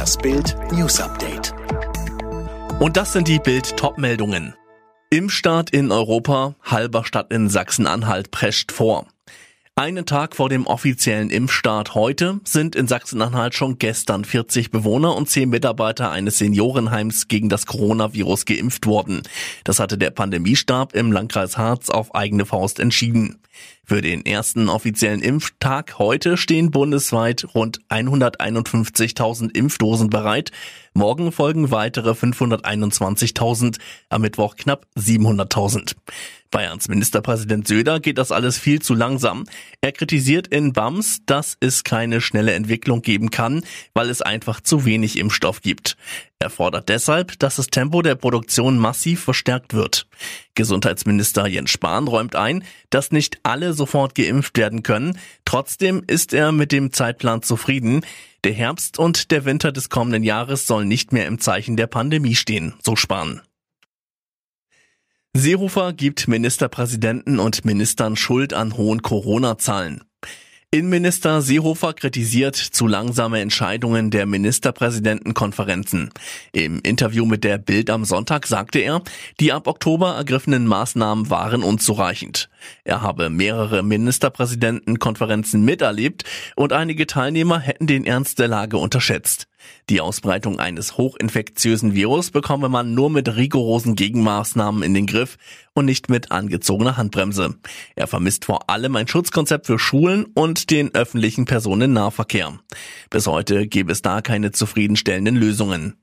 Das Bild News Update. Und das sind die Bild Topmeldungen. Impfstart in Europa, halber Stadt in Sachsen-Anhalt prescht vor. Einen Tag vor dem offiziellen Impfstart heute sind in Sachsen-Anhalt schon gestern 40 Bewohner und 10 Mitarbeiter eines Seniorenheims gegen das Coronavirus geimpft worden. Das hatte der Pandemiestab im Landkreis Harz auf eigene Faust entschieden. Für den ersten offiziellen Impftag heute stehen bundesweit rund 151.000 Impfdosen bereit. Morgen folgen weitere 521.000, am Mittwoch knapp 700.000. Bayerns Ministerpräsident Söder geht das alles viel zu langsam. Er kritisiert in BAMS, dass es keine schnelle Entwicklung geben kann, weil es einfach zu wenig Impfstoff gibt. Er fordert deshalb, dass das Tempo der Produktion massiv verstärkt wird. Gesundheitsminister Jens Spahn räumt ein, dass nicht alle sofort geimpft werden können. Trotzdem ist er mit dem Zeitplan zufrieden. Der Herbst und der Winter des kommenden Jahres sollen nicht mehr im Zeichen der Pandemie stehen, so Spahn. Seehofer gibt Ministerpräsidenten und Ministern Schuld an hohen Corona-Zahlen. Innenminister Seehofer kritisiert zu langsame Entscheidungen der Ministerpräsidentenkonferenzen. Im Interview mit der Bild am Sonntag sagte er, die ab Oktober ergriffenen Maßnahmen waren unzureichend. Er habe mehrere Ministerpräsidentenkonferenzen miterlebt und einige Teilnehmer hätten den Ernst der Lage unterschätzt. Die Ausbreitung eines hochinfektiösen Virus bekomme man nur mit rigorosen Gegenmaßnahmen in den Griff und nicht mit angezogener Handbremse. Er vermisst vor allem ein Schutzkonzept für Schulen und den öffentlichen Personennahverkehr. Bis heute gäbe es da keine zufriedenstellenden Lösungen.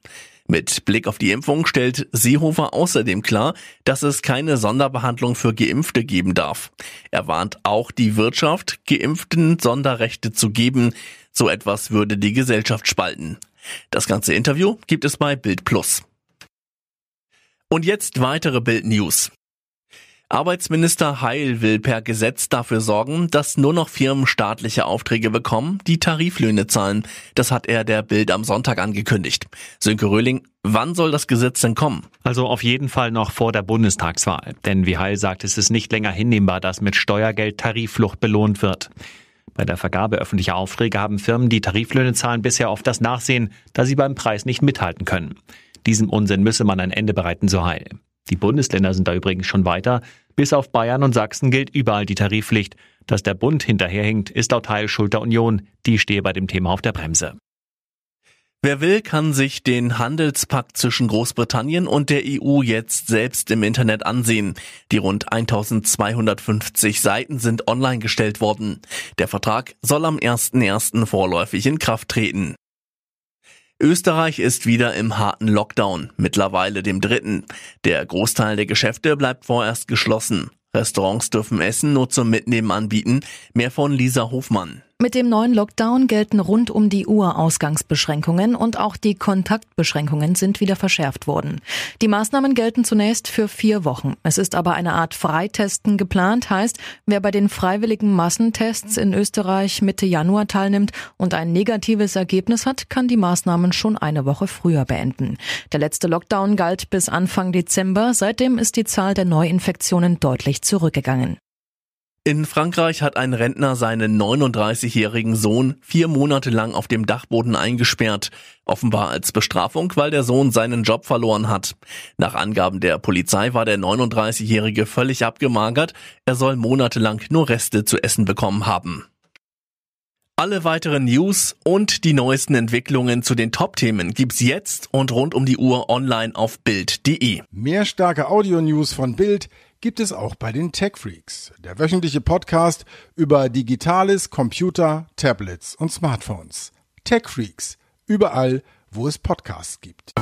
Mit Blick auf die Impfung stellt Seehofer außerdem klar, dass es keine Sonderbehandlung für Geimpfte geben darf. Er warnt auch die Wirtschaft, Geimpften Sonderrechte zu geben. So etwas würde die Gesellschaft spalten. Das ganze Interview gibt es bei Bild Plus. Und jetzt weitere Bild News. Arbeitsminister Heil will per Gesetz dafür sorgen, dass nur noch Firmen staatliche Aufträge bekommen, die Tariflöhne zahlen. Das hat er der Bild am Sonntag angekündigt. Sönke Röhling, wann soll das Gesetz denn kommen? Also auf jeden Fall noch vor der Bundestagswahl. Denn wie Heil sagt, es ist nicht länger hinnehmbar, dass mit Steuergeld Tarifflucht belohnt wird. Bei der Vergabe öffentlicher Aufträge haben Firmen, die Tariflöhne zahlen, bisher oft das Nachsehen, da sie beim Preis nicht mithalten können. Diesem Unsinn müsse man ein Ende bereiten, so Heil. Die Bundesländer sind da übrigens schon weiter. Bis auf Bayern und Sachsen gilt überall die Tarifpflicht. Dass der Bund hinterherhinkt, ist laut Teil Schuld der Union. Die stehe bei dem Thema auf der Bremse. Wer will, kann sich den Handelspakt zwischen Großbritannien und der EU jetzt selbst im Internet ansehen. Die rund 1250 Seiten sind online gestellt worden. Der Vertrag soll am 1.1. vorläufig in Kraft treten. Österreich ist wieder im harten Lockdown, mittlerweile dem dritten. Der Großteil der Geschäfte bleibt vorerst geschlossen. Restaurants dürfen Essen nur zum Mitnehmen anbieten. Mehr von Lisa Hofmann. Mit dem neuen Lockdown gelten rund um die Uhr Ausgangsbeschränkungen und auch die Kontaktbeschränkungen sind wieder verschärft worden. Die Maßnahmen gelten zunächst für vier Wochen. Es ist aber eine Art Freitesten geplant, heißt, wer bei den freiwilligen Massentests in Österreich Mitte Januar teilnimmt und ein negatives Ergebnis hat, kann die Maßnahmen schon eine Woche früher beenden. Der letzte Lockdown galt bis Anfang Dezember. Seitdem ist die Zahl der Neuinfektionen deutlich zurückgegangen. In Frankreich hat ein Rentner seinen 39-jährigen Sohn vier Monate lang auf dem Dachboden eingesperrt, offenbar als Bestrafung, weil der Sohn seinen Job verloren hat. Nach Angaben der Polizei war der 39-jährige völlig abgemagert, er soll monatelang nur Reste zu essen bekommen haben. Alle weiteren News und die neuesten Entwicklungen zu den Top-Themen gibt's jetzt und rund um die Uhr online auf Bild.de. Mehr starke Audio-News von Bild gibt es auch bei den Tech Freaks, der wöchentliche Podcast über Digitales, Computer, Tablets und Smartphones. Tech Freaks, überall, wo es Podcasts gibt.